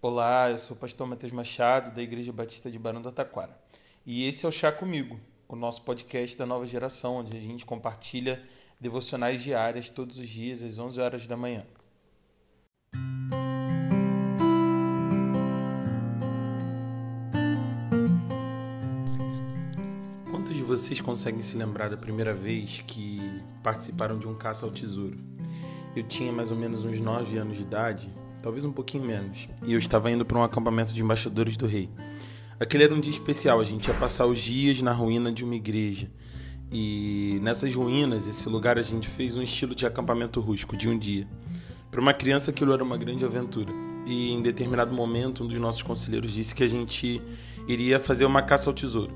Olá, eu sou o pastor Matheus Machado, da Igreja Batista de Barão do Taquara. E esse é o Chá Comigo, o nosso podcast da nova geração, onde a gente compartilha devocionais diárias todos os dias, às 11 horas da manhã. Quantos de vocês conseguem se lembrar da primeira vez que participaram de um caça ao tesouro? Eu tinha mais ou menos uns 9 anos de idade talvez um pouquinho menos, e eu estava indo para um acampamento de embaixadores do rei. Aquele era um dia especial, a gente ia passar os dias na ruína de uma igreja. E nessas ruínas, esse lugar a gente fez um estilo de acampamento rústico de um dia. Para uma criança aquilo era uma grande aventura. E em determinado momento, um dos nossos conselheiros disse que a gente iria fazer uma caça ao tesouro.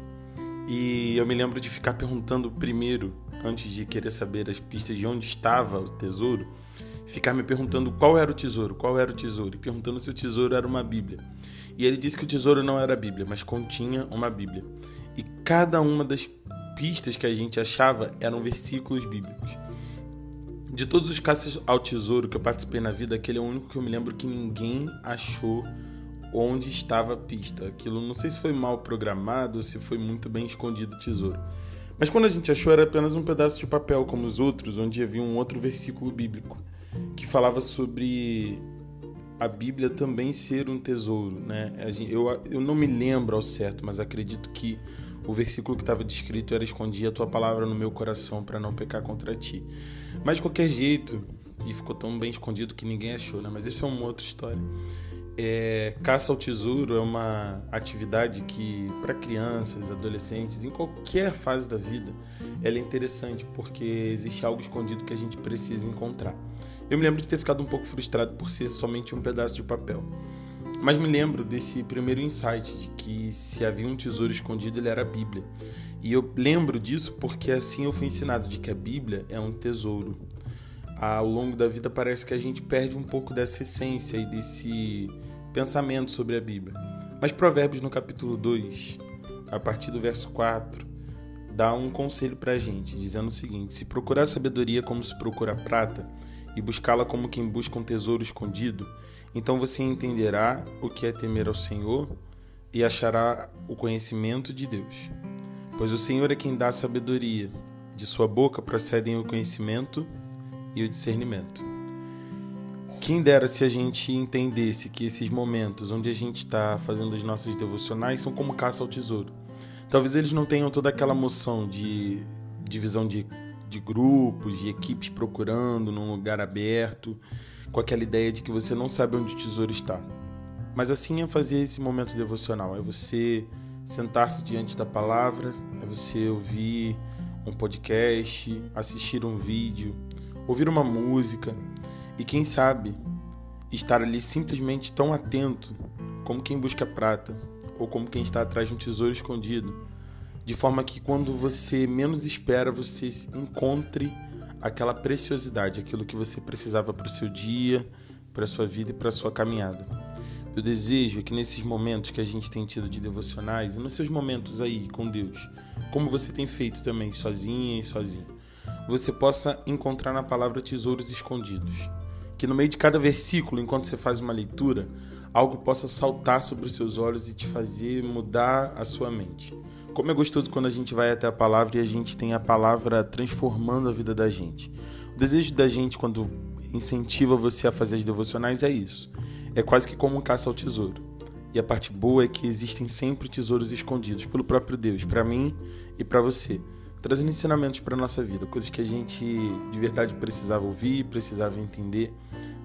E eu me lembro de ficar perguntando primeiro, antes de querer saber as pistas de onde estava o tesouro, ficar me perguntando qual era o tesouro, qual era o tesouro, e perguntando se o tesouro era uma Bíblia. E ele disse que o tesouro não era a Bíblia, mas continha uma Bíblia. E cada uma das pistas que a gente achava eram versículos bíblicos. De todos os caças ao tesouro que eu participei na vida, aquele é o único que eu me lembro que ninguém achou onde estava a pista. Aquilo não sei se foi mal programado ou se foi muito bem escondido o tesouro. Mas quando a gente achou era apenas um pedaço de papel como os outros, onde havia um outro versículo bíblico que falava sobre a Bíblia também ser um tesouro, né? Eu, eu não me lembro ao certo, mas acredito que o versículo que estava descrito era escondi a tua palavra no meu coração para não pecar contra ti. Mas de qualquer jeito, e ficou tão bem escondido que ninguém achou, né? Mas isso é uma outra história. É, caça ao tesouro é uma atividade que para crianças, adolescentes, em qualquer fase da vida, ela é interessante porque existe algo escondido que a gente precisa encontrar. Eu me lembro de ter ficado um pouco frustrado por ser somente um pedaço de papel. Mas me lembro desse primeiro insight de que se havia um tesouro escondido, ele era a Bíblia. E eu lembro disso porque assim eu fui ensinado de que a Bíblia é um tesouro. Ao longo da vida parece que a gente perde um pouco dessa essência e desse pensamento sobre a Bíblia. Mas Provérbios no capítulo 2, a partir do verso 4, dá um conselho para a gente, dizendo o seguinte: Se procurar sabedoria como se procura prata, e buscá-la como quem busca um tesouro escondido, então você entenderá o que é temer ao Senhor e achará o conhecimento de Deus. Pois o Senhor é quem dá sabedoria, de sua boca procedem o conhecimento e o discernimento. Quem dera se a gente entendesse que esses momentos onde a gente está fazendo as nossas devocionais são como caça ao tesouro. Talvez eles não tenham toda aquela moção de divisão de de grupos, de equipes procurando num lugar aberto, com aquela ideia de que você não sabe onde o tesouro está. Mas assim é fazer esse momento devocional, é você sentar-se diante da palavra, é você ouvir um podcast, assistir um vídeo, ouvir uma música e quem sabe estar ali simplesmente tão atento como quem busca prata ou como quem está atrás de um tesouro escondido de forma que quando você menos espera, você encontre aquela preciosidade, aquilo que você precisava para o seu dia, para a sua vida e para a sua caminhada. Eu desejo que nesses momentos que a gente tem tido de devocionais e nos seus momentos aí com Deus, como você tem feito também sozinha e sozinho, você possa encontrar na palavra tesouros escondidos. Que no meio de cada versículo, enquanto você faz uma leitura, algo possa saltar sobre os seus olhos e te fazer mudar a sua mente. Como é gostoso quando a gente vai até a palavra e a gente tem a palavra transformando a vida da gente. O desejo da gente quando incentiva você a fazer as devocionais é isso. É quase que como um caça ao tesouro. E a parte boa é que existem sempre tesouros escondidos pelo próprio Deus, para mim e para você, trazendo ensinamentos para nossa vida, coisas que a gente de verdade precisava ouvir, precisava entender,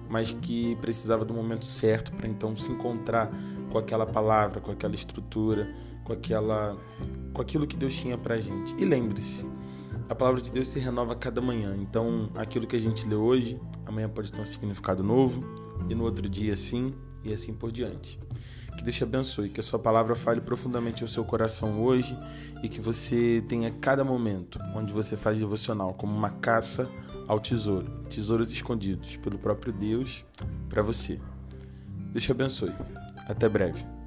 mas que precisava do momento certo para então se encontrar com aquela palavra, com aquela estrutura, com aquela com aquilo que Deus tinha pra gente. E lembre-se, a palavra de Deus se renova a cada manhã. Então, aquilo que a gente lê hoje, amanhã pode ter um significado novo e no outro dia sim, e assim por diante. Que Deus te abençoe, que a sua palavra fale profundamente ao seu coração hoje e que você tenha cada momento onde você faz devocional como uma caça ao tesouro, tesouros escondidos pelo próprio Deus para você. Deus te abençoe. Até breve.